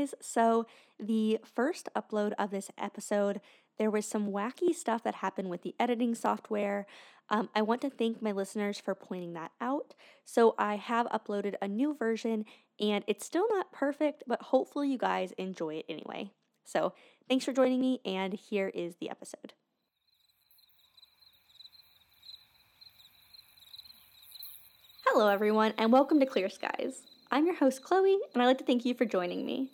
guys. So, the first upload of this episode, there was some wacky stuff that happened with the editing software. Um, I want to thank my listeners for pointing that out. So, I have uploaded a new version and it's still not perfect, but hopefully, you guys enjoy it anyway. So, thanks for joining me, and here is the episode. Hello, everyone, and welcome to Clear Skies. I'm your host, Chloe, and I'd like to thank you for joining me.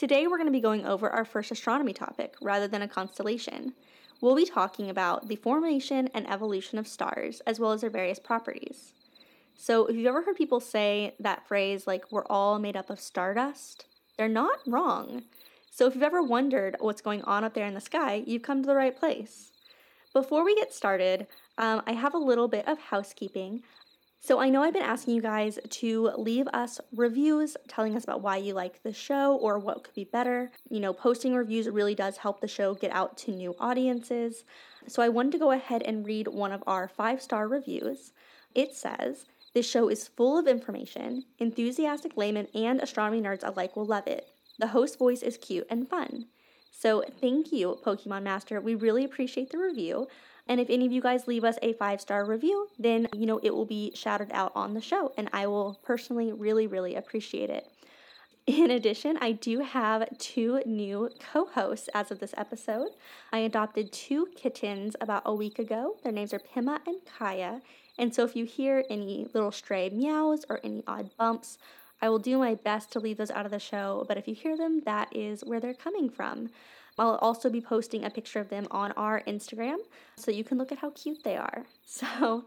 Today, we're going to be going over our first astronomy topic rather than a constellation. We'll be talking about the formation and evolution of stars, as well as their various properties. So, if you've ever heard people say that phrase, like, we're all made up of stardust, they're not wrong. So, if you've ever wondered what's going on up there in the sky, you've come to the right place. Before we get started, um, I have a little bit of housekeeping. So, I know I've been asking you guys to leave us reviews telling us about why you like the show or what could be better. You know, posting reviews really does help the show get out to new audiences. So, I wanted to go ahead and read one of our five star reviews. It says, This show is full of information. Enthusiastic laymen and astronomy nerds alike will love it. The host voice is cute and fun. So, thank you, Pokemon Master. We really appreciate the review. And if any of you guys leave us a five star review, then, you know, it will be shouted out on the show. And I will personally really, really appreciate it. In addition, I do have two new co hosts as of this episode. I adopted two kittens about a week ago. Their names are Pima and Kaya. And so if you hear any little stray meows or any odd bumps, I will do my best to leave those out of the show. But if you hear them, that is where they're coming from. I'll also be posting a picture of them on our Instagram so you can look at how cute they are. So,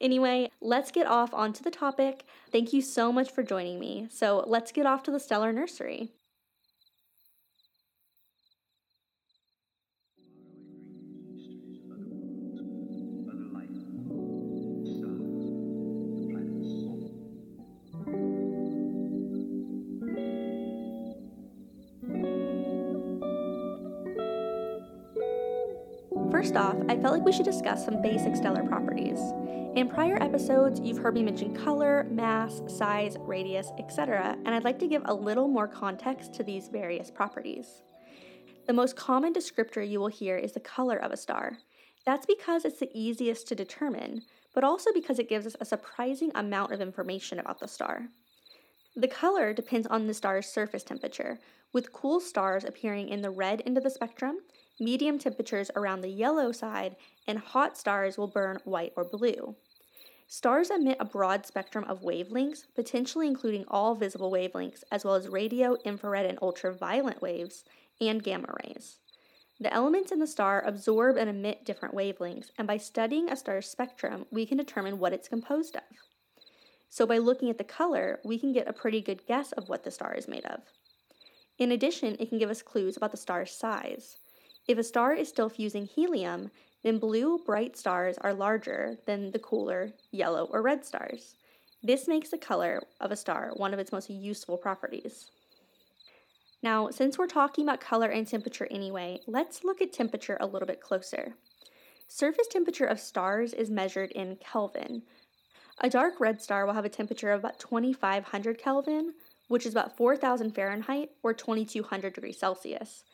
anyway, let's get off onto the topic. Thank you so much for joining me. So, let's get off to the Stellar Nursery. First off, I felt like we should discuss some basic stellar properties. In prior episodes, you've heard me mention color, mass, size, radius, etc., and I'd like to give a little more context to these various properties. The most common descriptor you will hear is the color of a star. That's because it's the easiest to determine, but also because it gives us a surprising amount of information about the star. The color depends on the star's surface temperature, with cool stars appearing in the red end of the spectrum medium temperatures around the yellow side, and hot stars will burn white or blue. Stars emit a broad spectrum of wavelengths, potentially including all visible wavelengths, as well as radio, infrared, and ultraviolet waves, and gamma rays. The elements in the star absorb and emit different wavelengths, and by studying a star's spectrum, we can determine what it's composed of. So, by looking at the color, we can get a pretty good guess of what the star is made of. In addition, it can give us clues about the star's size. If a star is still fusing helium, then blue bright stars are larger than the cooler yellow or red stars. This makes the color of a star one of its most useful properties. Now, since we're talking about color and temperature anyway, let's look at temperature a little bit closer. Surface temperature of stars is measured in Kelvin. A dark red star will have a temperature of about 2500 Kelvin, which is about 4000 Fahrenheit or 2200 degrees Celsius.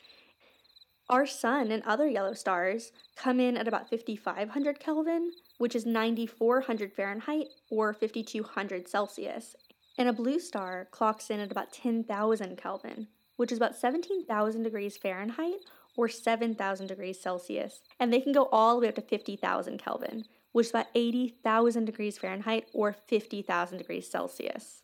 Our sun and other yellow stars come in at about 5500 Kelvin, which is 9400 Fahrenheit or 5200 Celsius. And a blue star clocks in at about 10,000 Kelvin, which is about 17,000 degrees Fahrenheit or 7,000 degrees Celsius. And they can go all the way up to 50,000 Kelvin, which is about 80,000 degrees Fahrenheit or 50,000 degrees Celsius.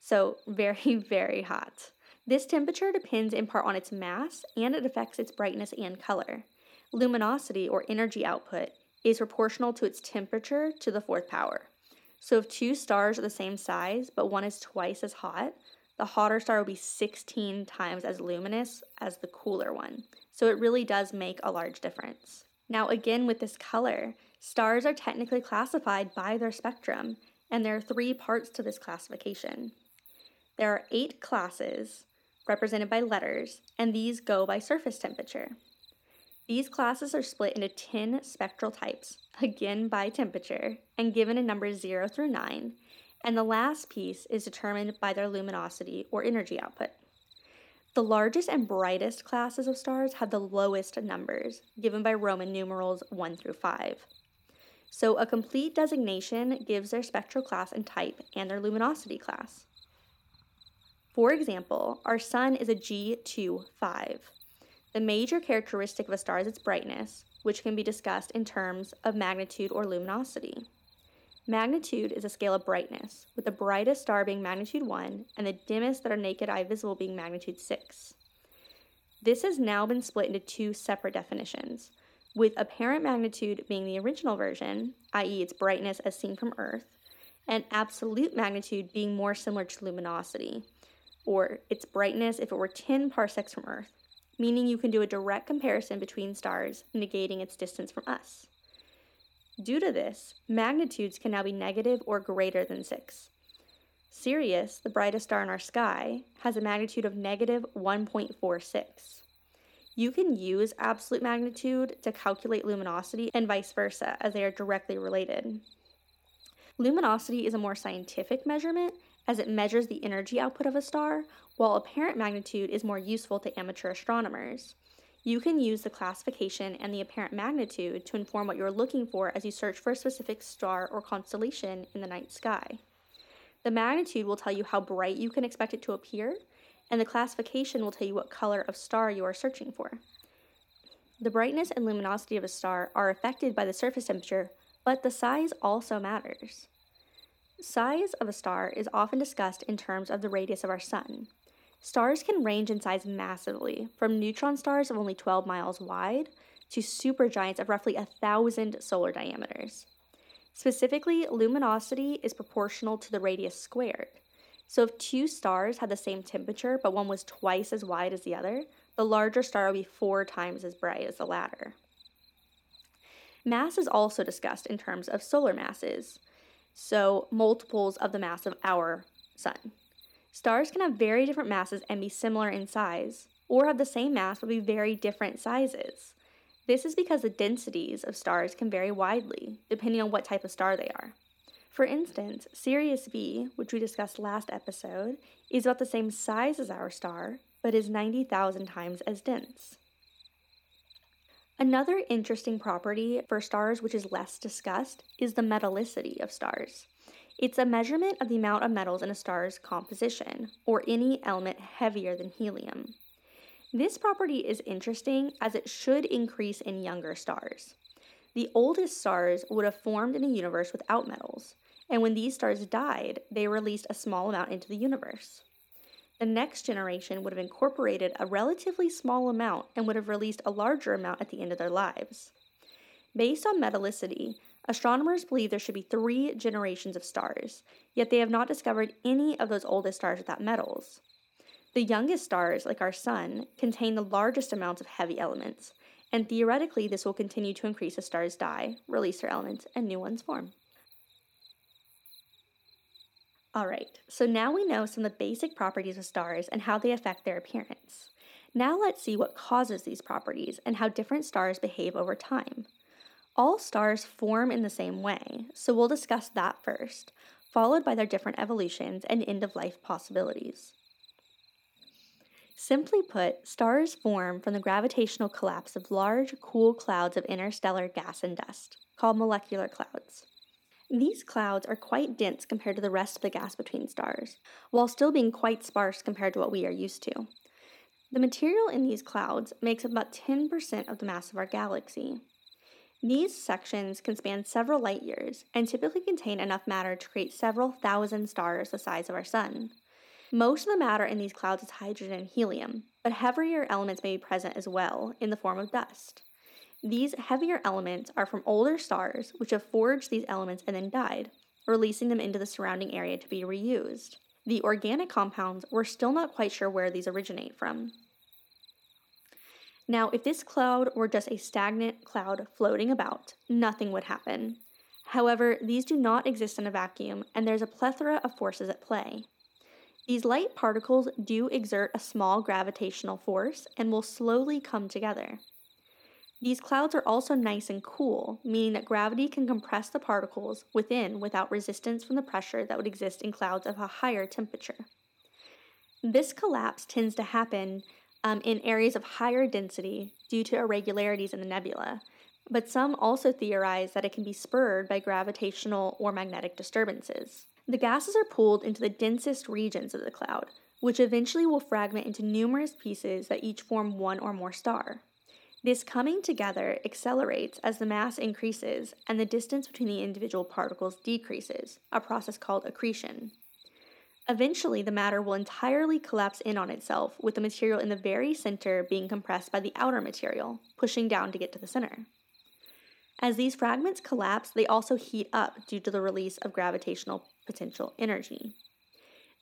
So, very, very hot. This temperature depends in part on its mass and it affects its brightness and color. Luminosity, or energy output, is proportional to its temperature to the fourth power. So if two stars are the same size, but one is twice as hot, the hotter star will be 16 times as luminous as the cooler one. So it really does make a large difference. Now, again, with this color, stars are technically classified by their spectrum, and there are three parts to this classification. There are eight classes, represented by letters, and these go by surface temperature. These classes are split into 10 spectral types, again by temperature, and given a number 0 through 9, and the last piece is determined by their luminosity or energy output. The largest and brightest classes of stars have the lowest numbers, given by Roman numerals 1 through 5. So a complete designation gives their spectral class and type and their luminosity class. For example, our sun is a G25. The major characteristic of a star is its brightness, which can be discussed in terms of magnitude or luminosity. Magnitude is a scale of brightness, with the brightest star being magnitude 1 and the dimmest that are naked eye visible being magnitude 6. This has now been split into two separate definitions with apparent magnitude being the original version, i.e., its brightness as seen from Earth, and absolute magnitude being more similar to luminosity, or its brightness if it were 10 parsecs from Earth, meaning you can do a direct comparison between stars, negating its distance from us. Due to this, magnitudes can now be negative or greater than 6. Sirius, the brightest star in our sky, has a magnitude of negative 1.46. You can use absolute magnitude to calculate luminosity and vice versa, as they are directly related. Luminosity is a more scientific measurement as it measures the energy output of a star, while apparent magnitude is more useful to amateur astronomers. You can use the classification and the apparent magnitude to inform what you're looking for as you search for a specific star or constellation in the night sky. The magnitude will tell you how bright you can expect it to appear, and the classification will tell you what color of star you are searching for. The brightness and luminosity of a star are affected by the surface temperature, but the size also matters. Size of a star is often discussed in terms of the radius of our sun. Stars can range in size massively, from neutron stars of only 12 miles wide to supergiants of roughly a thousand solar diameters. Specifically, luminosity is proportional to the radius squared. So if two stars had the same temperature, but one was twice as wide as the other, the larger star would be four times as bright as the latter. Mass is also discussed in terms of solar masses, so multiples of the mass of our sun. Stars can have very different masses and be similar in size, or have the same mass but be very different sizes. This is because the densities of stars can vary widely, depending on what type of star they are. For instance, Sirius B, which we discussed last episode, is about the same size as our star, but is 90,000 times as dense. Another interesting property for stars, which is less discussed, is the metallicity of stars. It's a measurement of the amount of metals in a star's composition, or any element heavier than helium. This property is interesting as it should increase in younger stars. The oldest stars would have formed in a universe without metals, and when these stars died, they released a small amount into the universe. The next generation would have incorporated a relatively small amount and would have released a larger amount at the end of their lives. Based on metallicity, astronomers believe there should be three generations of stars, yet they have not discovered any of those oldest stars without metals. The youngest stars, like our Sun, contain the largest amounts of heavy elements, and theoretically, this will continue to increase as stars die, release their elements, and new ones form. All right, so now we know some of the basic properties of stars and how they affect their appearance. Now let's see what causes these properties and how different stars behave over time. All stars form in the same way, so we'll discuss that first, followed by their different evolutions and end of life possibilities. Simply put, stars form from the gravitational collapse of large, cool clouds of interstellar gas and dust, called molecular clouds. These clouds are quite dense compared to the rest of the gas between stars, while still being quite sparse compared to what we are used to. The material in these clouds makes up about 10% of the mass of our galaxy. These sections can span several light years and typically contain enough matter to create several thousand stars the size of our Sun. Most of the matter in these clouds is hydrogen and helium, but heavier elements may be present as well in the form of dust. These heavier elements are from older stars which have forged these elements and then died, releasing them into the surrounding area to be reused. The organic compounds, we're still not quite sure where these originate from. Now, if this cloud were just a stagnant cloud floating about, nothing would happen. However, these do not exist in a vacuum, and there's a plethora of forces at play. These light particles do exert a small gravitational force and will slowly come together. These clouds are also nice and cool, meaning that gravity can compress the particles within without resistance from the pressure that would exist in clouds of a higher temperature. This collapse tends to happen um, in areas of higher density due to irregularities in the nebula, but some also theorize that it can be spurred by gravitational or magnetic disturbances. The gases are pulled into the densest regions of the cloud, which eventually will fragment into numerous pieces that each form one or more star. This coming together accelerates as the mass increases and the distance between the individual particles decreases, a process called accretion. Eventually, the matter will entirely collapse in on itself, with the material in the very center being compressed by the outer material, pushing down to get to the center. As these fragments collapse, they also heat up due to the release of gravitational potential energy.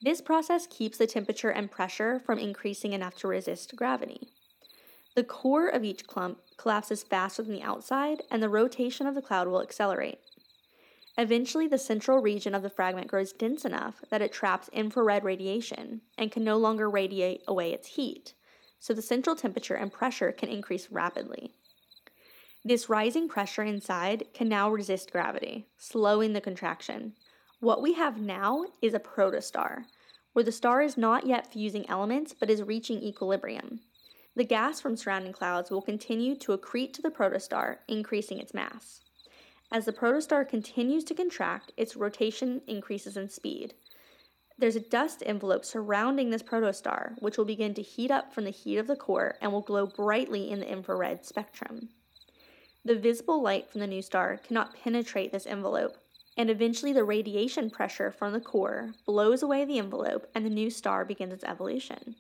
This process keeps the temperature and pressure from increasing enough to resist gravity. The core of each clump collapses faster than the outside, and the rotation of the cloud will accelerate. Eventually, the central region of the fragment grows dense enough that it traps infrared radiation and can no longer radiate away its heat, so the central temperature and pressure can increase rapidly. This rising pressure inside can now resist gravity, slowing the contraction. What we have now is a protostar, where the star is not yet fusing elements but is reaching equilibrium. The gas from surrounding clouds will continue to accrete to the protostar, increasing its mass. As the protostar continues to contract, its rotation increases in speed. There's a dust envelope surrounding this protostar, which will begin to heat up from the heat of the core and will glow brightly in the infrared spectrum. The visible light from the new star cannot penetrate this envelope, and eventually the radiation pressure from the core blows away the envelope and the new star begins its evolution.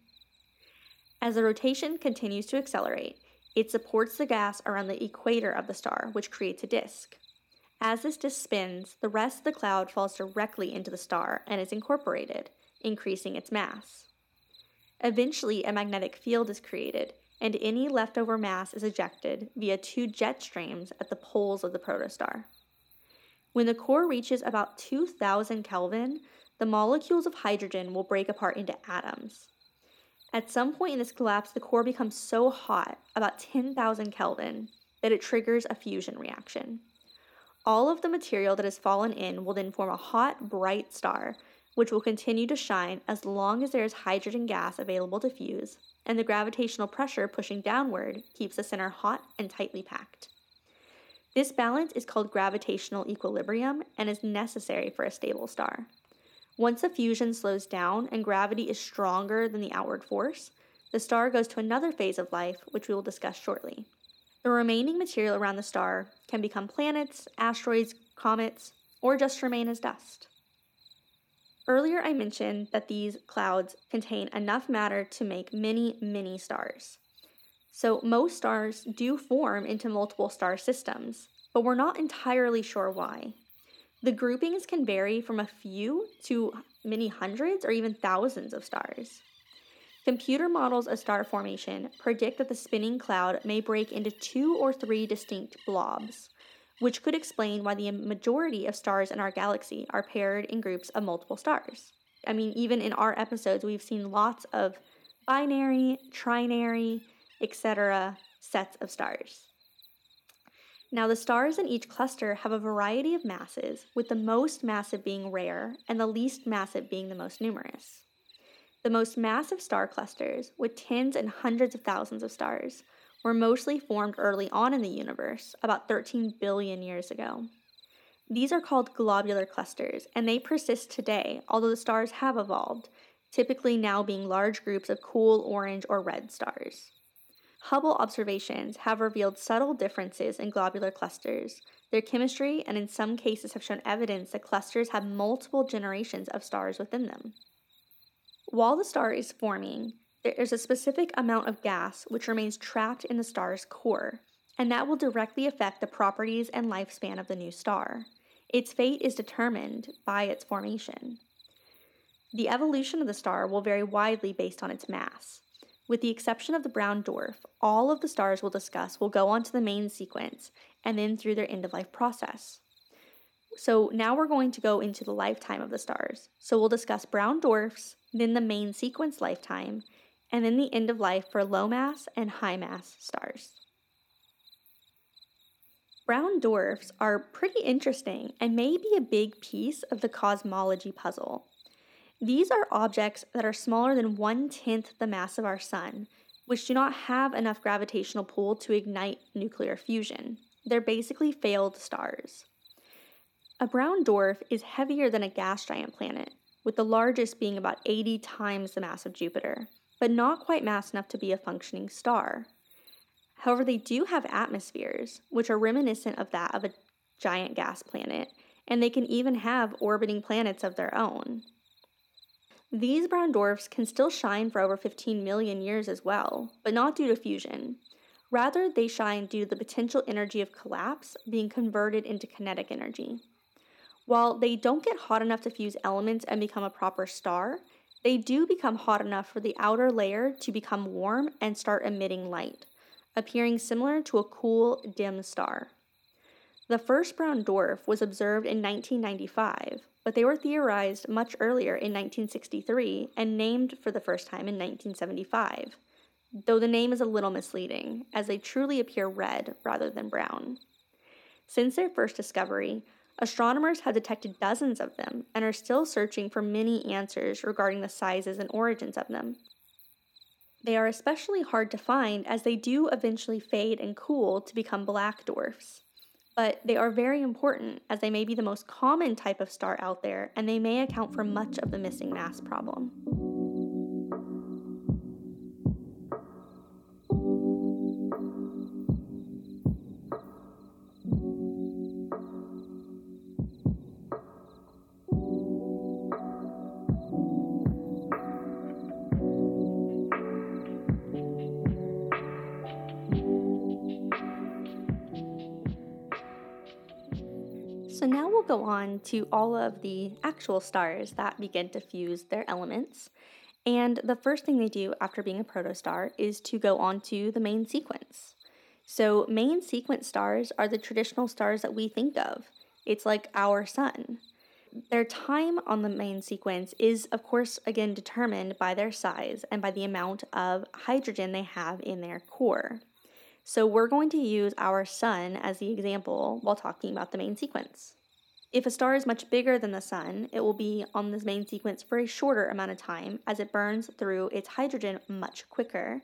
As the rotation continues to accelerate, it supports the gas around the equator of the star, which creates a disk. As this disk spins, the rest of the cloud falls directly into the star and is incorporated, increasing its mass. Eventually, a magnetic field is created, and any leftover mass is ejected via two jet streams at the poles of the protostar. When the core reaches about 2000 Kelvin, the molecules of hydrogen will break apart into atoms. At some point in this collapse, the core becomes so hot, about 10,000 Kelvin, that it triggers a fusion reaction. All of the material that has fallen in will then form a hot, bright star, which will continue to shine as long as there is hydrogen gas available to fuse, and the gravitational pressure pushing downward keeps the center hot and tightly packed. This balance is called gravitational equilibrium and is necessary for a stable star. Once the fusion slows down and gravity is stronger than the outward force, the star goes to another phase of life, which we will discuss shortly. The remaining material around the star can become planets, asteroids, comets, or just remain as dust. Earlier, I mentioned that these clouds contain enough matter to make many, many stars. So, most stars do form into multiple star systems, but we're not entirely sure why. The groupings can vary from a few to many hundreds or even thousands of stars. Computer models of star formation predict that the spinning cloud may break into two or three distinct blobs, which could explain why the majority of stars in our galaxy are paired in groups of multiple stars. I mean, even in our episodes, we've seen lots of binary, trinary, etc. sets of stars. Now, the stars in each cluster have a variety of masses, with the most massive being rare and the least massive being the most numerous. The most massive star clusters, with tens and hundreds of thousands of stars, were mostly formed early on in the universe, about 13 billion years ago. These are called globular clusters, and they persist today, although the stars have evolved, typically now being large groups of cool orange or red stars. Hubble observations have revealed subtle differences in globular clusters. Their chemistry, and in some cases, have shown evidence that clusters have multiple generations of stars within them. While the star is forming, there is a specific amount of gas which remains trapped in the star's core, and that will directly affect the properties and lifespan of the new star. Its fate is determined by its formation. The evolution of the star will vary widely based on its mass. With the exception of the brown dwarf, all of the stars we'll discuss will go on to the main sequence and then through their end of life process. So now we're going to go into the lifetime of the stars. So we'll discuss brown dwarfs, then the main sequence lifetime, and then the end of life for low mass and high mass stars. Brown dwarfs are pretty interesting and may be a big piece of the cosmology puzzle. These are objects that are smaller than one tenth the mass of our Sun, which do not have enough gravitational pull to ignite nuclear fusion. They're basically failed stars. A brown dwarf is heavier than a gas giant planet, with the largest being about 80 times the mass of Jupiter, but not quite mass enough to be a functioning star. However, they do have atmospheres, which are reminiscent of that of a giant gas planet, and they can even have orbiting planets of their own. These brown dwarfs can still shine for over 15 million years as well, but not due to fusion. Rather, they shine due to the potential energy of collapse being converted into kinetic energy. While they don't get hot enough to fuse elements and become a proper star, they do become hot enough for the outer layer to become warm and start emitting light, appearing similar to a cool, dim star. The first brown dwarf was observed in 1995, but they were theorized much earlier in 1963 and named for the first time in 1975, though the name is a little misleading, as they truly appear red rather than brown. Since their first discovery, Astronomers have detected dozens of them and are still searching for many answers regarding the sizes and origins of them. They are especially hard to find as they do eventually fade and cool to become black dwarfs. But they are very important as they may be the most common type of star out there and they may account for much of the missing mass problem. Go on to all of the actual stars that begin to fuse their elements. And the first thing they do after being a protostar is to go on to the main sequence. So, main sequence stars are the traditional stars that we think of. It's like our sun. Their time on the main sequence is, of course, again determined by their size and by the amount of hydrogen they have in their core. So we're going to use our sun as the example while talking about the main sequence. If a star is much bigger than the sun, it will be on this main sequence for a shorter amount of time as it burns through its hydrogen much quicker.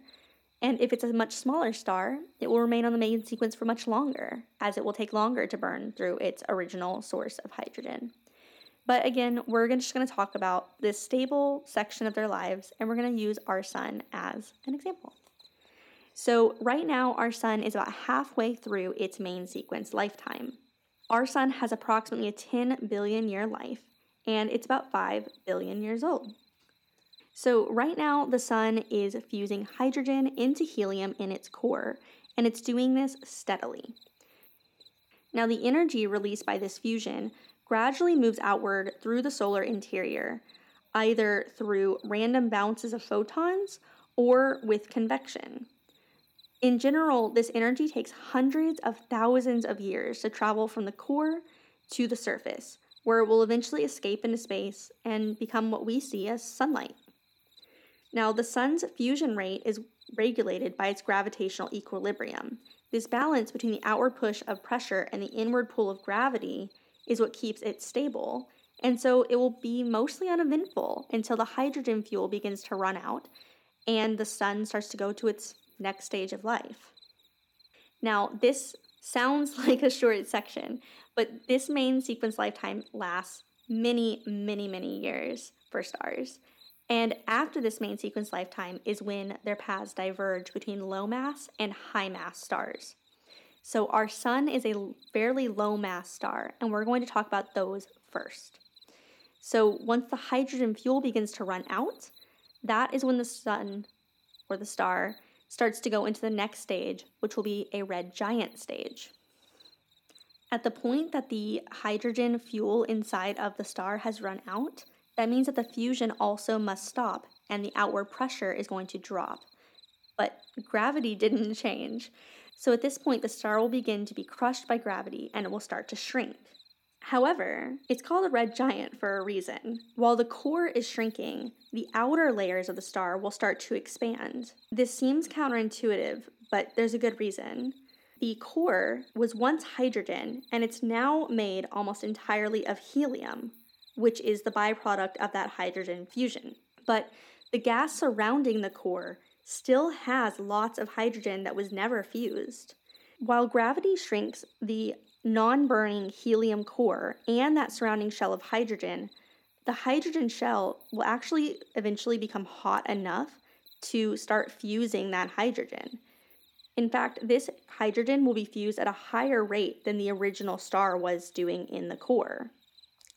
And if it's a much smaller star, it will remain on the main sequence for much longer, as it will take longer to burn through its original source of hydrogen. But again, we're just going to talk about this stable section of their lives, and we're going to use our sun as an example. So, right now, our sun is about halfway through its main sequence lifetime. Our sun has approximately a 10 billion year life, and it's about 5 billion years old. So, right now, the sun is fusing hydrogen into helium in its core, and it's doing this steadily. Now, the energy released by this fusion gradually moves outward through the solar interior, either through random bounces of photons or with convection. In general, this energy takes hundreds of thousands of years to travel from the core to the surface, where it will eventually escape into space and become what we see as sunlight. Now, the sun's fusion rate is regulated by its gravitational equilibrium. This balance between the outward push of pressure and the inward pull of gravity is what keeps it stable, and so it will be mostly uneventful until the hydrogen fuel begins to run out and the sun starts to go to its next stage of life. Now, this sounds like a short section, but this main sequence lifetime lasts many, many, many years for stars. And after this main sequence lifetime is when their paths diverge between low mass and high mass stars. So, our sun is a fairly low mass star, and we're going to talk about those first. So, once the hydrogen fuel begins to run out, that is when the sun or the star starts to go into the next stage, which will be a red giant stage. At the point that the hydrogen fuel inside of the star has run out, that means that the fusion also must stop and the outward pressure is going to drop. But gravity didn't change. So at this point, the star will begin to be crushed by gravity and it will start to shrink. However, it's called a red giant for a reason. While the core is shrinking, the outer layers of the star will start to expand. This seems counterintuitive, but there's a good reason. The core was once hydrogen, and it's now made almost entirely of helium, which is the byproduct of that hydrogen fusion. But the gas surrounding the core still has lots of hydrogen that was never fused. While gravity shrinks the non burning helium core and that surrounding shell of hydrogen, the hydrogen shell will actually eventually become hot enough to start fusing that hydrogen. In fact, this hydrogen will be fused at a higher rate than the original star was doing in the core.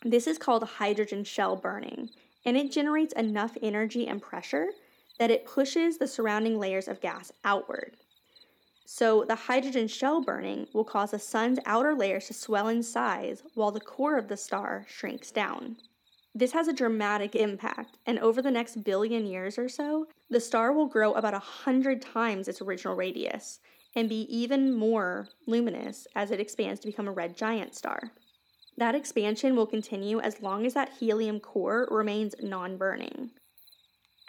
This is called hydrogen shell burning, and it generates enough energy and pressure that it pushes the surrounding layers of gas outward. So, the hydrogen shell burning will cause the sun's outer layers to swell in size while the core of the star shrinks down. This has a dramatic impact, and over the next billion years or so, the star will grow about a hundred times its original radius and be even more luminous as it expands to become a red giant star. That expansion will continue as long as that helium core remains non burning.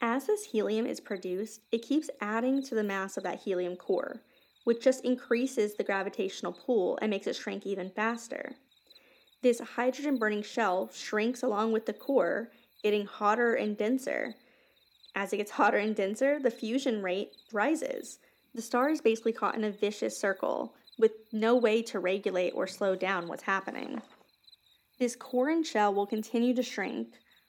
As this helium is produced, it keeps adding to the mass of that helium core, which just increases the gravitational pull and makes it shrink even faster. This hydrogen burning shell shrinks along with the core, getting hotter and denser. As it gets hotter and denser, the fusion rate rises. The star is basically caught in a vicious circle with no way to regulate or slow down what's happening. This core and shell will continue to shrink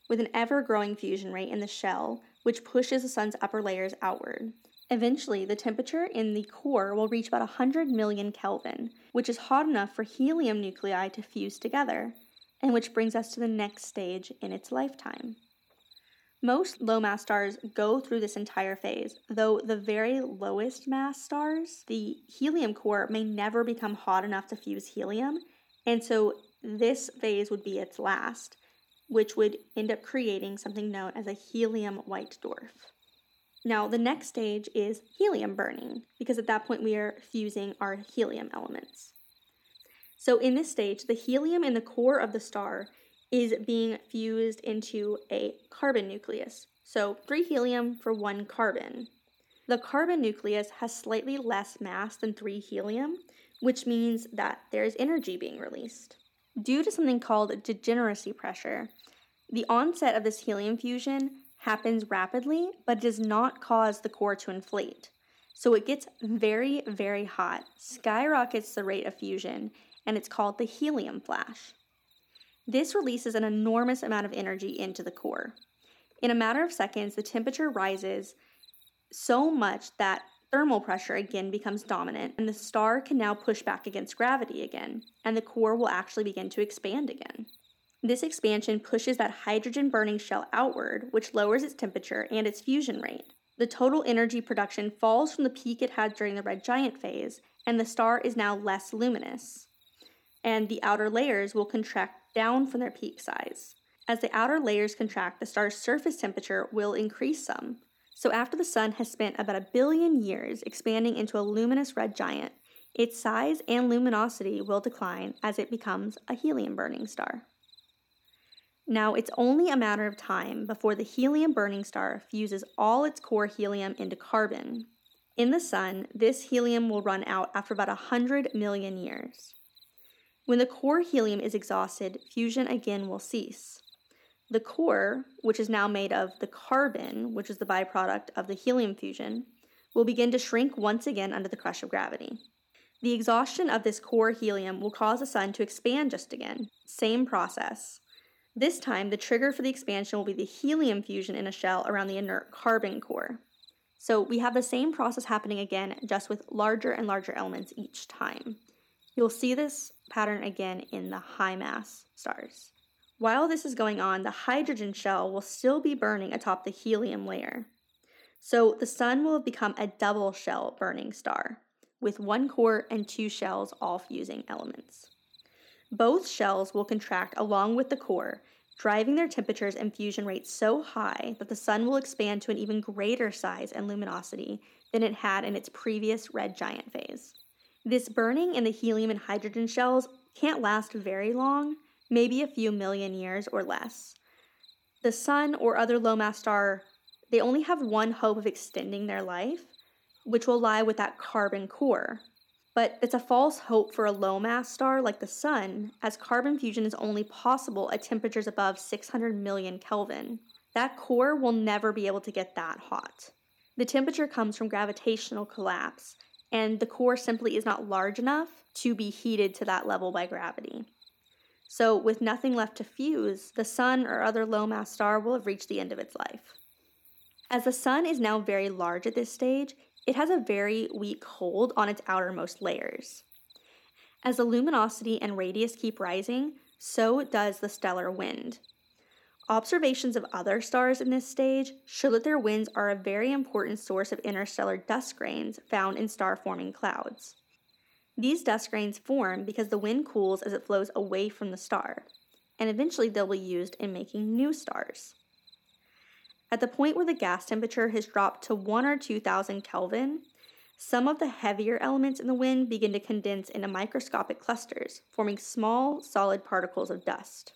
with an ever growing fusion rate in the shell, which pushes the sun's upper layers outward. Eventually, the temperature in the core will reach about 100 million Kelvin, which is hot enough for helium nuclei to fuse together, and which brings us to the next stage in its lifetime. Most low mass stars go through this entire phase, though the very lowest mass stars, the helium core, may never become hot enough to fuse helium, and so this phase would be its last, which would end up creating something known as a helium white dwarf. Now, the next stage is helium burning, because at that point we are fusing our helium elements. So, in this stage, the helium in the core of the star is being fused into a carbon nucleus. So, three helium for one carbon. The carbon nucleus has slightly less mass than three helium, which means that there's energy being released. Due to something called degeneracy pressure, the onset of this helium fusion happens rapidly, but does not cause the core to inflate. So it gets very, very hot, skyrockets the rate of fusion, and it's called the helium flash. This releases an enormous amount of energy into the core. In a matter of seconds, the temperature rises so much that thermal pressure again becomes dominant, and the star can now push back against gravity again, and the core will actually begin to expand again. This expansion pushes that hydrogen burning shell outward, which lowers its temperature and its fusion rate. The total energy production falls from the peak it had during the red giant phase, and the star is now less luminous. And the outer layers will contract down from their peak size. As the outer layers contract, the star's surface temperature will increase some, so, after the sun has spent about a billion years expanding into a luminous red giant, its size and luminosity will decline as it becomes a helium burning star. Now, it's only a matter of time before the helium burning star fuses all its core helium into carbon. In the sun, this helium will run out after about 100 million years. When the core helium is exhausted, fusion again will cease. The core, which is now made of the carbon, which is the byproduct of the helium fusion, will begin to shrink once again under the crush of gravity. The exhaustion of this core helium will cause the sun to expand just again. Same process. This time, the trigger for the expansion will be the helium fusion in a shell around the inert carbon core. So we have the same process happening again, just with larger and larger elements each time. You'll see this pattern again in the high mass stars. While this is going on, the hydrogen shell will still be burning atop the helium layer. So the sun will become a double shell burning star, with one core and two shells all fusing elements. Both shells will contract along with the core, driving their temperatures and fusion rates so high that the sun will expand to an even greater size and luminosity than it had in its previous red giant phase. This burning in the helium and hydrogen shells can't last very long, maybe a few million years or less. The sun or other low mass star, they only have one hope of extending their life, which will lie with that carbon core. But it's a false hope for a low mass star like the Sun, as carbon fusion is only possible at temperatures above 600 million Kelvin. That core will never be able to get that hot. The temperature comes from gravitational collapse, and the core simply is not large enough to be heated to that level by gravity. So, with nothing left to fuse, the Sun or other low mass star will have reached the end of its life. As the Sun is now very large at this stage, it has a very weak hold on its outermost layers. As the luminosity and radius keep rising, so does the stellar wind. Observations of other stars in this stage show that their winds are a very important source of interstellar dust grains found in star forming clouds. These dust grains form because the wind cools as it flows away from the star, and eventually they'll be used in making new stars. At the point where the gas temperature has dropped to 1 or 2000 Kelvin, some of the heavier elements in the wind begin to condense into microscopic clusters, forming small, solid particles of dust.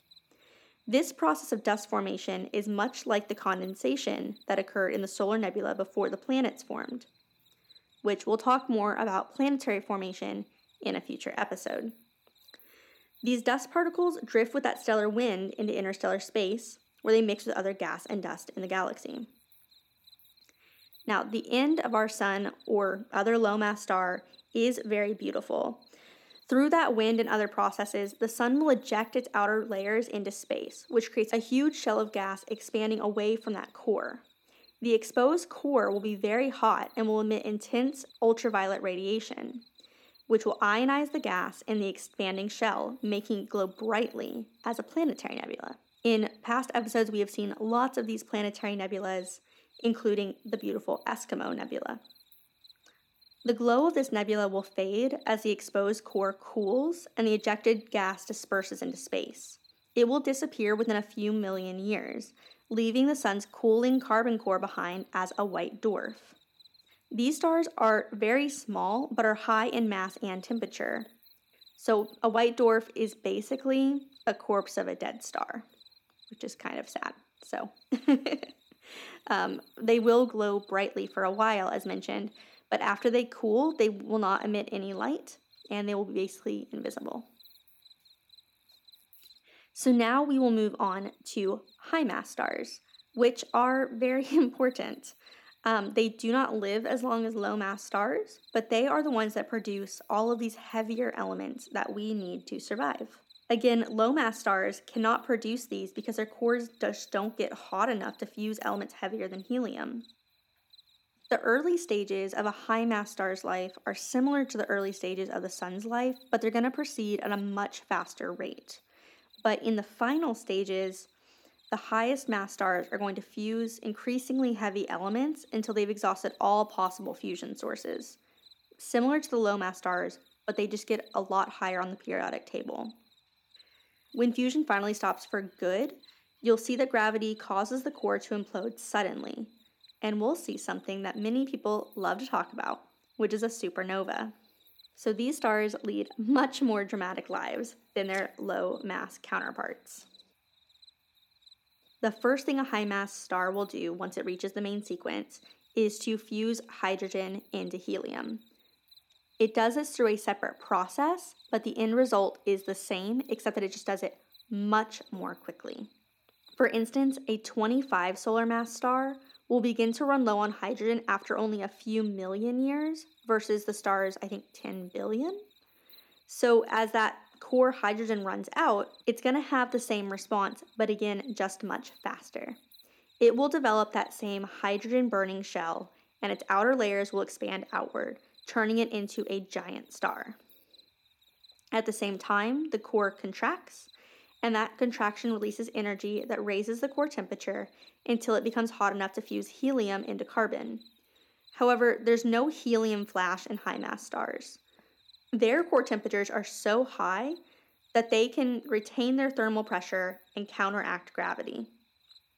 This process of dust formation is much like the condensation that occurred in the solar nebula before the planets formed, which we'll talk more about planetary formation in a future episode. These dust particles drift with that stellar wind into interstellar space, where they mix with other gas and dust in the galaxy. Now, the end of our sun or other low mass star is very beautiful. Through that wind and other processes, the sun will eject its outer layers into space, which creates a huge shell of gas expanding away from that core. The exposed core will be very hot and will emit intense ultraviolet radiation, which will ionize the gas in the expanding shell, making it glow brightly as a planetary nebula. In past episodes, we have seen lots of these planetary nebulas, including the beautiful Eskimo Nebula. The glow of this nebula will fade as the exposed core cools and the ejected gas disperses into space. It will disappear within a few million years, leaving the sun's cooling carbon core behind as a white dwarf. These stars are very small but are high in mass and temperature. So, a white dwarf is basically a corpse of a dead star which is kind of sad. So um, they will glow brightly for a while, as mentioned, but after they cool, they will not emit any light and they will be basically invisible. So now we will move on to high mass stars, which are very important. Um, they do not live as long as low mass stars, but they are the ones that produce all of these heavier elements that we need to survive. Again, low mass stars cannot produce these because their cores just don't get hot enough to fuse elements heavier than helium. The early stages of a high mass star's life are similar to the early stages of the sun's life, but they're going to proceed at a much faster rate. But in the final stages, the highest mass stars are going to fuse increasingly heavy elements until they've exhausted all possible fusion sources. Similar to the low mass stars, but they just get a lot higher on the periodic table. When fusion finally stops for good, you'll see that gravity causes the core to implode suddenly, and we'll see something that many people love to talk about, which is a supernova. So these stars lead much more dramatic lives than their low mass counterparts. The first thing a high mass star will do once it reaches the main sequence is to fuse hydrogen into helium. It does this through a separate process, but the end result is the same, except that it just does it much more quickly. For instance, a 25 solar mass star will begin to run low on hydrogen after only a few million years versus the star's, I think, 10 billion. So, as that core hydrogen runs out, it's going to have the same response, but again, just much faster. It will develop that same hydrogen burning shell, and its outer layers will expand outward, turning it into a giant star. At the same time, the core contracts, and that contraction releases energy that raises the core temperature until it becomes hot enough to fuse helium into carbon. However, there's no helium flash in high mass stars. Their core temperatures are so high that they can retain their thermal pressure and counteract gravity.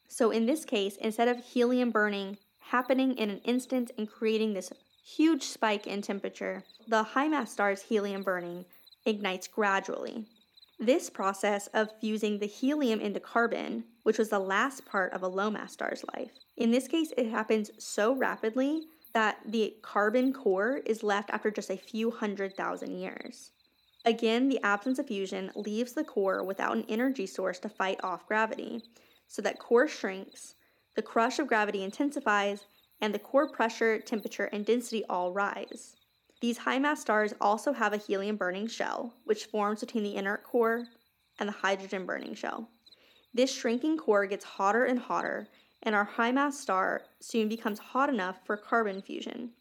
So, in this case, instead of helium burning happening in an instant and creating this huge spike in temperature, the high mass star's helium burning ignites gradually. This process of fusing the helium into carbon, which was the last part of a low mass star's life, in this case, it happens so rapidly that the carbon core is left after just a few hundred thousand years. Again, the absence of fusion leaves the core without an energy source to fight off gravity, so that core shrinks, the crush of gravity intensifies, and the core pressure, temperature, and density all rise. These high mass stars also have a helium burning shell, which forms between the inert core and the hydrogen burning shell. This shrinking core gets hotter and hotter, and our high mass star soon becomes hot enough for carbon fusion.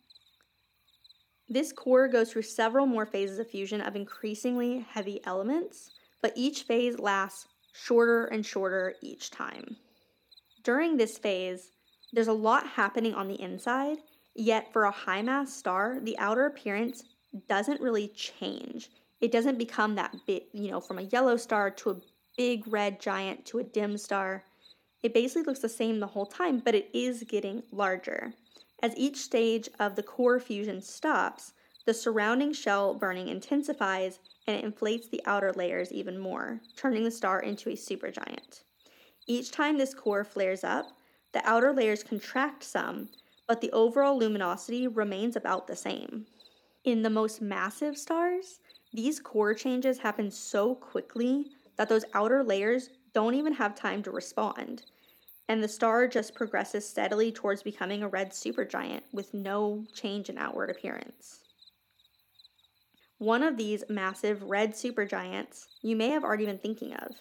This core goes through several more phases of fusion of increasingly heavy elements, but each phase lasts shorter and shorter each time. During this phase, there's a lot happening on the inside, yet for a high mass star, the outer appearance doesn't really change. It doesn't become that big, you know, from a yellow star to a big red giant to a dim star. It basically looks the same the whole time, but it is getting larger. As each stage of the core fusion stops, the surrounding shell burning intensifies and it inflates the outer layers even more, turning the star into a supergiant. Each time this core flares up, the outer layers contract some, but the overall luminosity remains about the same. In the most massive stars, these core changes happen so quickly that those outer layers don't even have time to respond, and the star just progresses steadily towards becoming a red supergiant with no change in outward appearance. One of these massive red supergiants you may have already been thinking of.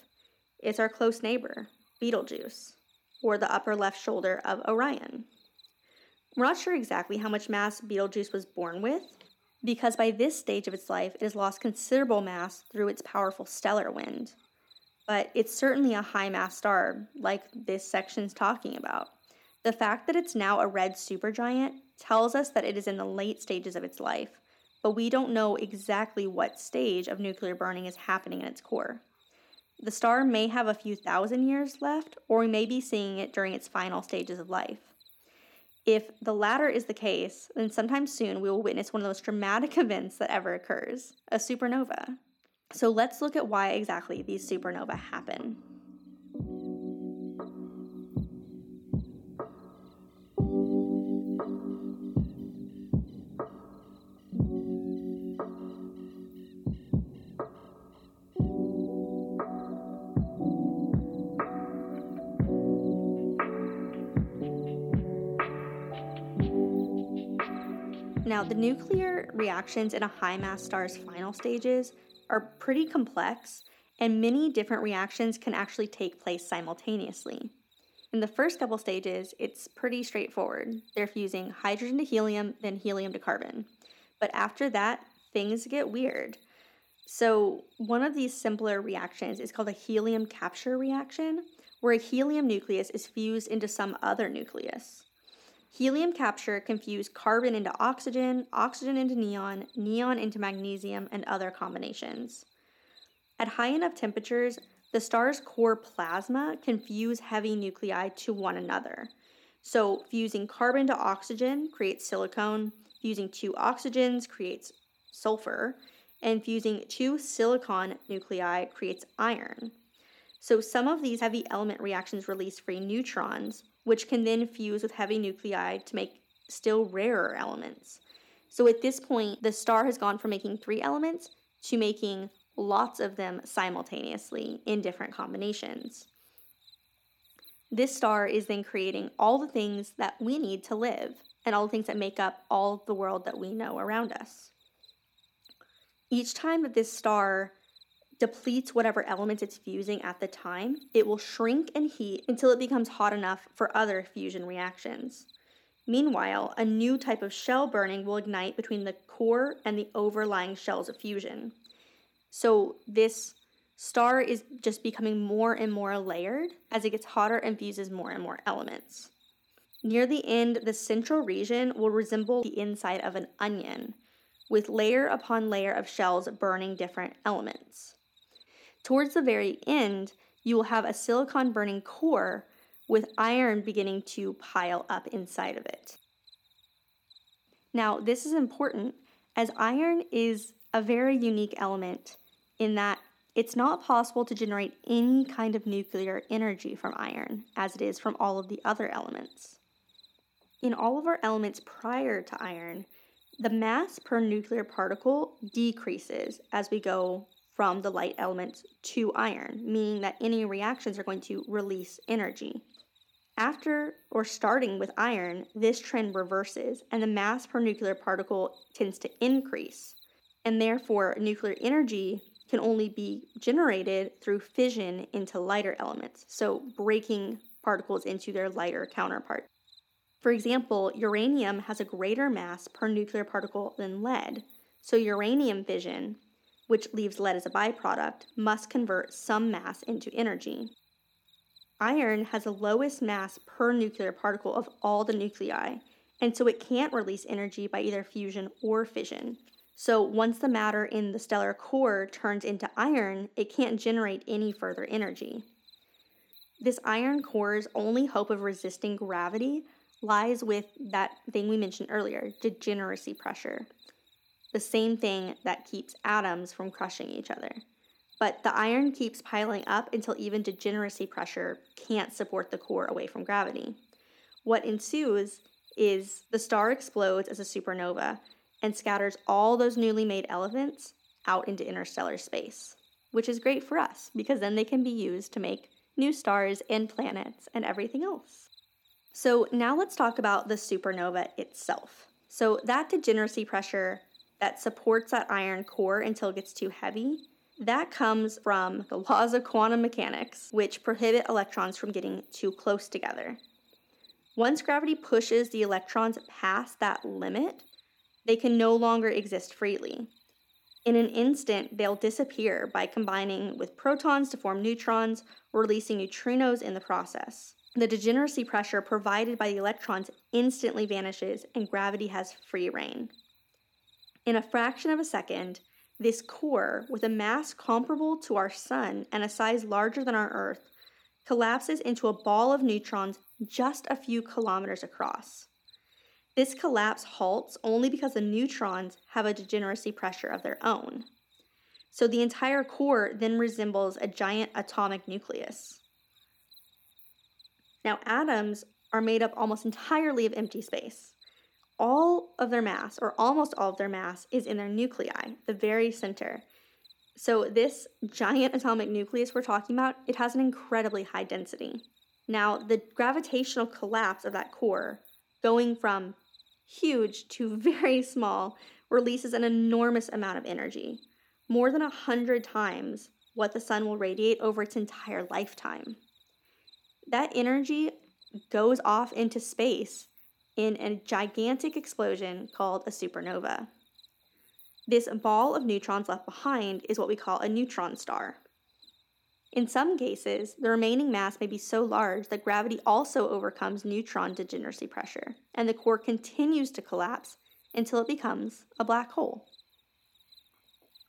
It's our close neighbor, Betelgeuse, or the upper left shoulder of Orion. We're not sure exactly how much mass Betelgeuse was born with, because by this stage of its life, it has lost considerable mass through its powerful stellar wind, but it's certainly a high mass star, like this section's talking about. The fact that it's now a red supergiant tells us that it is in the late stages of its life, but we don't know exactly what stage of nuclear burning is happening in its core. The star may have a few thousand years left, or we may be seeing it during its final stages of life. If the latter is the case, then sometime soon we will witness one of the most dramatic events that ever occurs a supernova. So let's look at why exactly these supernovae happen. Now, the nuclear reactions in a high mass star's final stages are pretty complex, and many different reactions can actually take place simultaneously. In the first couple stages, it's pretty straightforward. They're fusing hydrogen to helium, then helium to carbon. But after that, things get weird. So, one of these simpler reactions is called a helium capture reaction, where a helium nucleus is fused into some other nucleus. Helium capture can fuse carbon into oxygen, oxygen into neon, neon into magnesium, and other combinations. At high enough temperatures, the star's core plasma can fuse heavy nuclei to one another. So, fusing carbon to oxygen creates silicon, fusing two oxygens creates sulfur, and fusing two silicon nuclei creates iron. So, some of these heavy element reactions release free neutrons, which can then fuse with heavy nuclei to make still rarer elements. So at this point, the star has gone from making three elements to making lots of them simultaneously in different combinations. This star is then creating all the things that we need to live and all the things that make up all the world that we know around us. Each time that this star depletes whatever elements it's fusing at the time, it will shrink and heat until it becomes hot enough for other fusion reactions. Meanwhile, a new type of shell burning will ignite between the core and the overlying shells of fusion. So, this star is just becoming more and more layered as it gets hotter and fuses more and more elements. Near the end, the central region will resemble the inside of an onion, with layer upon layer of shells burning different elements. Towards the very end, you will have a silicon burning core with iron beginning to pile up inside of it. Now, this is important as iron is a very unique element in that it's not possible to generate any kind of nuclear energy from iron as it is from all of the other elements. in all of our elements prior to iron, the mass per nuclear particle decreases as we go from the light elements to iron, meaning that any reactions are going to release energy. After or starting with iron, this trend reverses and the mass per nuclear particle tends to increase. And therefore, nuclear energy can only be generated through fission into lighter elements, so breaking particles into their lighter counterpart. For example, uranium has a greater mass per nuclear particle than lead, so uranium fission, which leaves lead as a byproduct, must convert some mass into energy. Iron has the lowest mass per nuclear particle of all the nuclei, and so it can't release energy by either fusion or fission. So once the matter in the stellar core turns into iron, it can't generate any further energy. This iron core's only hope of resisting gravity lies with that thing we mentioned earlier degeneracy pressure. The same thing that keeps atoms from crushing each other. But the iron keeps piling up until even degeneracy pressure can't support the core away from gravity. What ensues is the star explodes as a supernova and scatters all those newly made elements out into interstellar space, which is great for us because then they can be used to make new stars and planets and everything else. So now let's talk about the supernova itself. So that degeneracy pressure that supports that iron core until it gets too heavy, that comes from the laws of quantum mechanics, which prohibit electrons from getting too close together. Once gravity pushes the electrons past that limit, they can no longer exist freely. In an instant, they'll disappear by combining with protons to form neutrons, releasing neutrinos in the process. The degeneracy pressure provided by the electrons instantly vanishes and gravity has free reign. In a fraction of a second, this core, with a mass comparable to our Sun and a size larger than our Earth, collapses into a ball of neutrons just a few kilometers across. This collapse halts only because the neutrons have a degeneracy pressure of their own. So the entire core then resembles a giant atomic nucleus. Now, atoms are made up almost entirely of empty space. All of their mass, or almost all of their mass, is in their nuclei, the very center. So, this giant atomic nucleus we're talking about, it has an incredibly high density. Now, the gravitational collapse of that core, going from huge to very small, releases an enormous amount of energy, more than a hundred times what the sun will radiate over its entire lifetime that energy goes off into space in a gigantic explosion called a supernova. This ball of neutrons left behind is what we call a neutron star. In some cases, the remaining mass may be so large that gravity also overcomes neutron degeneracy pressure, and the core continues to collapse until it becomes a black hole.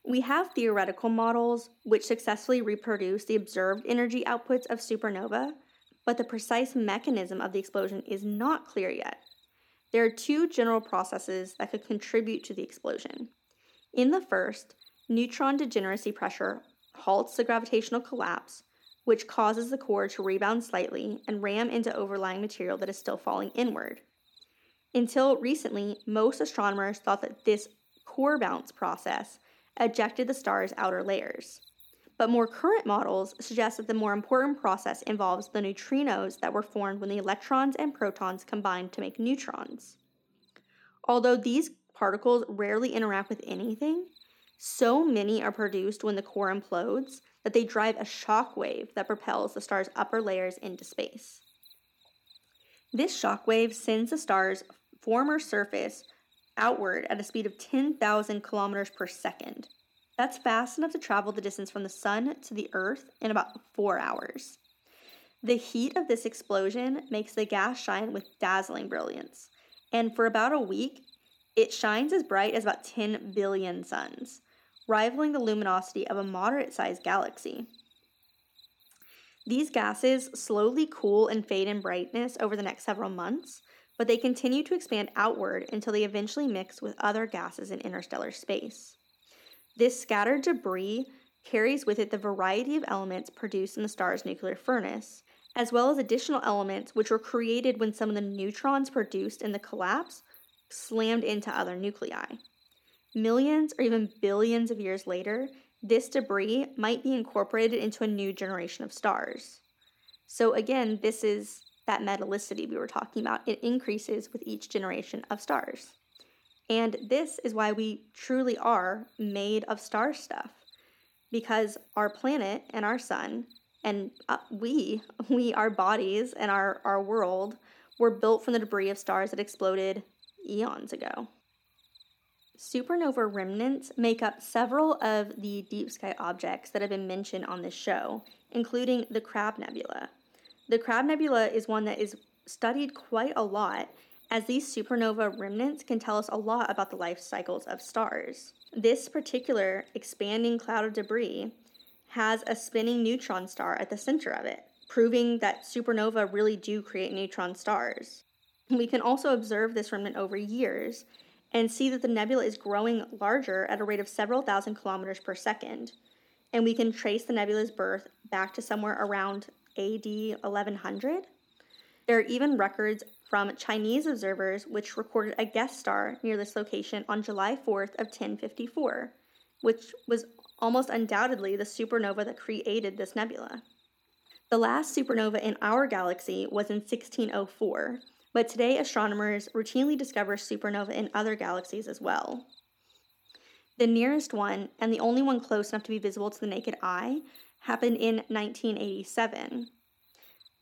We have theoretical models which successfully reproduce the observed energy outputs of supernova, but the precise mechanism of the explosion is not clear yet. There are two general processes that could contribute to the explosion. In the first, neutron degeneracy pressure halts the gravitational collapse, which causes the core to rebound slightly and ram into overlying material that is still falling inward. Until recently, most astronomers thought that this core bounce process ejected the star's outer layers. But more current models suggest that the more important process involves the neutrinos that were formed when the electrons and protons combined to make neutrons. Although these particles rarely interact with anything, so many are produced when the core implodes that they drive a shock wave that propels the star's upper layers into space. This shock wave sends the star's former surface outward at a speed of 10,000 kilometers per second, that's fast enough to travel the distance from the sun to the earth in about four hours. The heat of this explosion makes the gas shine with dazzling brilliance, and for about a week, it shines as bright as about 10 billion suns, rivaling the luminosity of a moderate sized galaxy. These gases slowly cool and fade in brightness over the next several months, but they continue to expand outward until they eventually mix with other gases in interstellar space. This scattered debris carries with it the variety of elements produced in the star's nuclear furnace, as well as additional elements which were created when some of the neutrons produced in the collapse slammed into other nuclei. Millions or even billions of years later, this debris might be incorporated into a new generation of stars. So, again, this is that metallicity we were talking about. It increases with each generation of stars. And this is why we truly are made of star stuff. Because our planet and our sun, and uh, we, we, our bodies and our, our world, were built from the debris of stars that exploded eons ago. Supernova remnants make up several of the deep sky objects that have been mentioned on this show, including the Crab Nebula. The Crab Nebula is one that is studied quite a lot, as these supernova remnants can tell us a lot about the life cycles of stars. This particular expanding cloud of debris has a spinning neutron star at the center of it, proving that supernova really do create neutron stars. We can also observe this remnant over years and see that the nebula is growing larger at a rate of several thousand kilometers per second. And we can trace the nebula's birth back to somewhere around AD 1100. There are even records from Chinese observers which recorded a guest star near this location on July 4th of 1054, which was almost undoubtedly the supernova that created this nebula. The last supernova in our galaxy was in 1604, but today astronomers routinely discover supernova in other galaxies as well. The nearest one, and the only one close enough to be visible to the naked eye, happened in 1987.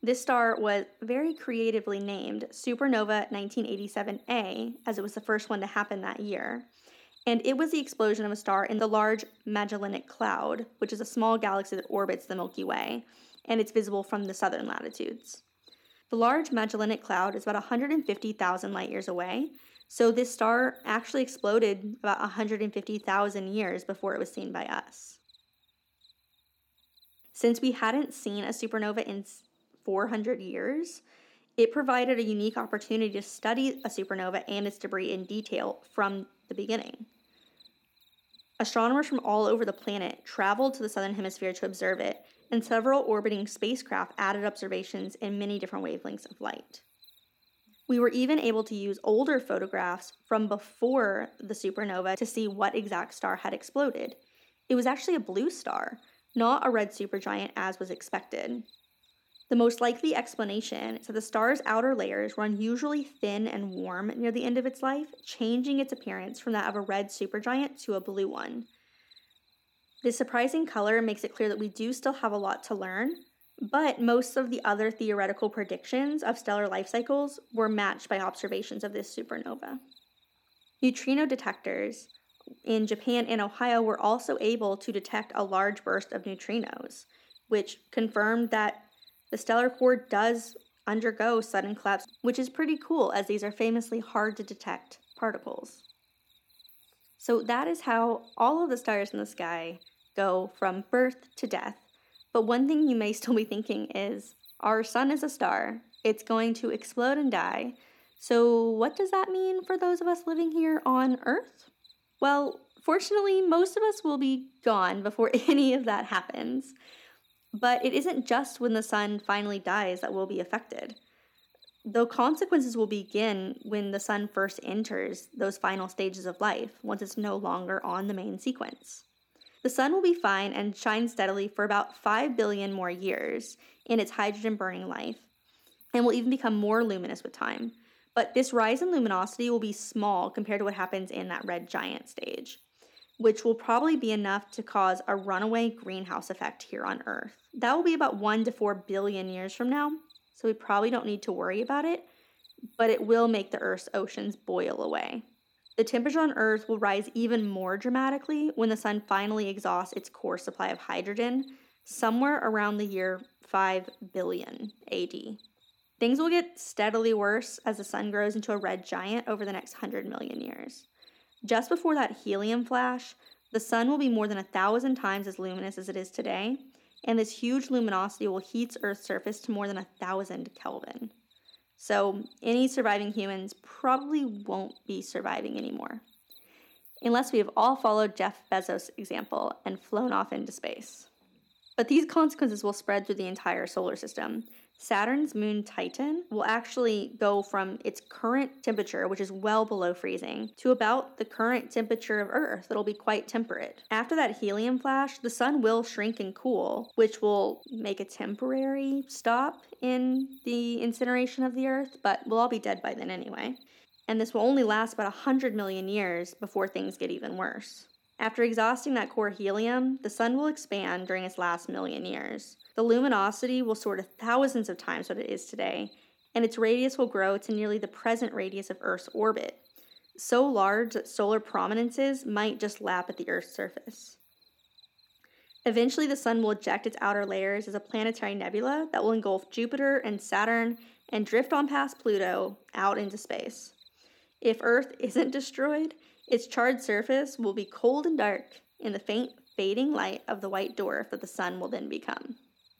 This star was very creatively named Supernova 1987A, as it was the first one to happen that year. And it was the explosion of a star in the Large Magellanic Cloud, which is a small galaxy that orbits the Milky Way, and it's visible from the southern latitudes. The Large Magellanic Cloud is about 150,000 light years away, so this star actually exploded about 150,000 years before it was seen by us. Since we hadn't seen a supernova in 400 years, it provided a unique opportunity to study a supernova and its debris in detail from the beginning. Astronomers from all over the planet traveled to the southern hemisphere to observe it, and several orbiting spacecraft added observations in many different wavelengths of light. We were even able to use older photographs from before the supernova to see what exact star had exploded. It was actually a blue star, not a red supergiant as was expected. The most likely explanation is that the star's outer layers were unusually thin and warm near the end of its life, changing its appearance from that of a red supergiant to a blue one. This surprising color makes it clear that we do still have a lot to learn, but most of the other theoretical predictions of stellar life cycles were matched by observations of this supernova. Neutrino detectors in Japan and Ohio were also able to detect a large burst of neutrinos, which confirmed that the stellar core does undergo sudden collapse, which is pretty cool as these are famously hard to detect particles. So that is how all of the stars in the sky go from birth to death. But one thing you may still be thinking is our sun is a star, it's going to explode and die. So, what does that mean for those of us living here on Earth? Well, fortunately, most of us will be gone before any of that happens. But it isn't just when the sun finally dies that we'll be affected. The consequences will begin when the sun first enters those final stages of life, once it's no longer on the main sequence. The sun will be fine and shine steadily for about 5 billion more years in its hydrogen burning life, and will even become more luminous with time. But this rise in luminosity will be small compared to what happens in that red giant stage, which will probably be enough to cause a runaway greenhouse effect here on Earth. That will be about 1 to 4 billion years from now, so we probably don't need to worry about it, but it will make the Earth's oceans boil away. The temperature on Earth will rise even more dramatically when the sun finally exhausts its core supply of hydrogen, somewhere around the year 5 billion AD. Things will get steadily worse as the sun grows into a red giant over the next 100 million years. Just before that helium flash, the sun will be more than a thousand times as luminous as it is today, and this huge luminosity will heat Earth's surface to more than a thousand Kelvin. So, any surviving humans probably won't be surviving anymore. Unless we have all followed Jeff Bezos' example and flown off into space. But these consequences will spread through the entire solar system. Saturn's moon Titan will actually go from its current temperature, which is well below freezing, to about the current temperature of Earth. It'll be quite temperate. After that helium flash, the sun will shrink and cool, which will make a temporary stop in the incineration of the Earth, but we'll all be dead by then anyway. And this will only last about 100 million years before things get even worse. After exhausting that core helium, the sun will expand during its last million years. The luminosity will soar to thousands of times what it is today, and its radius will grow to nearly the present radius of Earth's orbit, so large that solar prominences might just lap at the Earth's surface. Eventually, the Sun will eject its outer layers as a planetary nebula that will engulf Jupiter and Saturn and drift on past Pluto out into space. If Earth isn't destroyed, its charred surface will be cold and dark in the faint fading light of the white dwarf that the Sun will then become.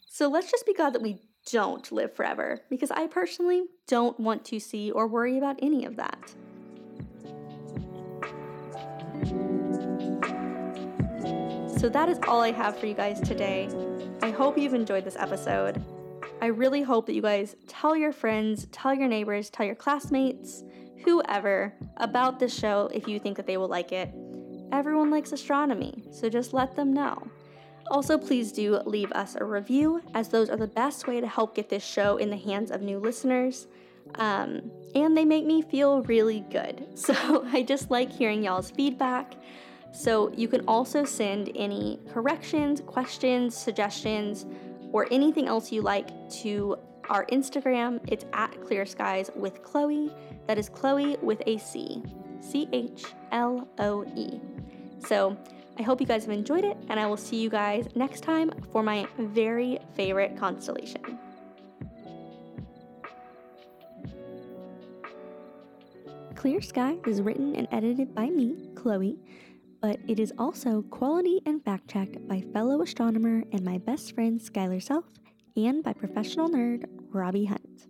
So let's just be glad that we don't live forever, because I personally don't want to see or worry about any of that. So that is all I have for you guys today. I hope you've enjoyed this episode. I really hope that you guys tell your friends, tell your neighbors, tell your classmates, whoever about this show if you think that they will like it. Everyone likes astronomy, so just let them know. Also, please do leave us a review, as those are the best way to help get this show in the hands of new listeners. Um, and they make me feel really good. So I just like hearing y'all's feedback. So you can also send any corrections, questions, suggestions, or anything else you like to our Instagram. It's at Clear Skies with Chloe. That is Chloe with a C, C H L O E. So I hope you guys have enjoyed it, and I will see you guys next time for my very favorite constellation. Clear Sky is written and edited by me, Chloe, but it is also quality and fact checked by fellow astronomer and my best friend Skylar Self, and by professional nerd Robbie Hunt.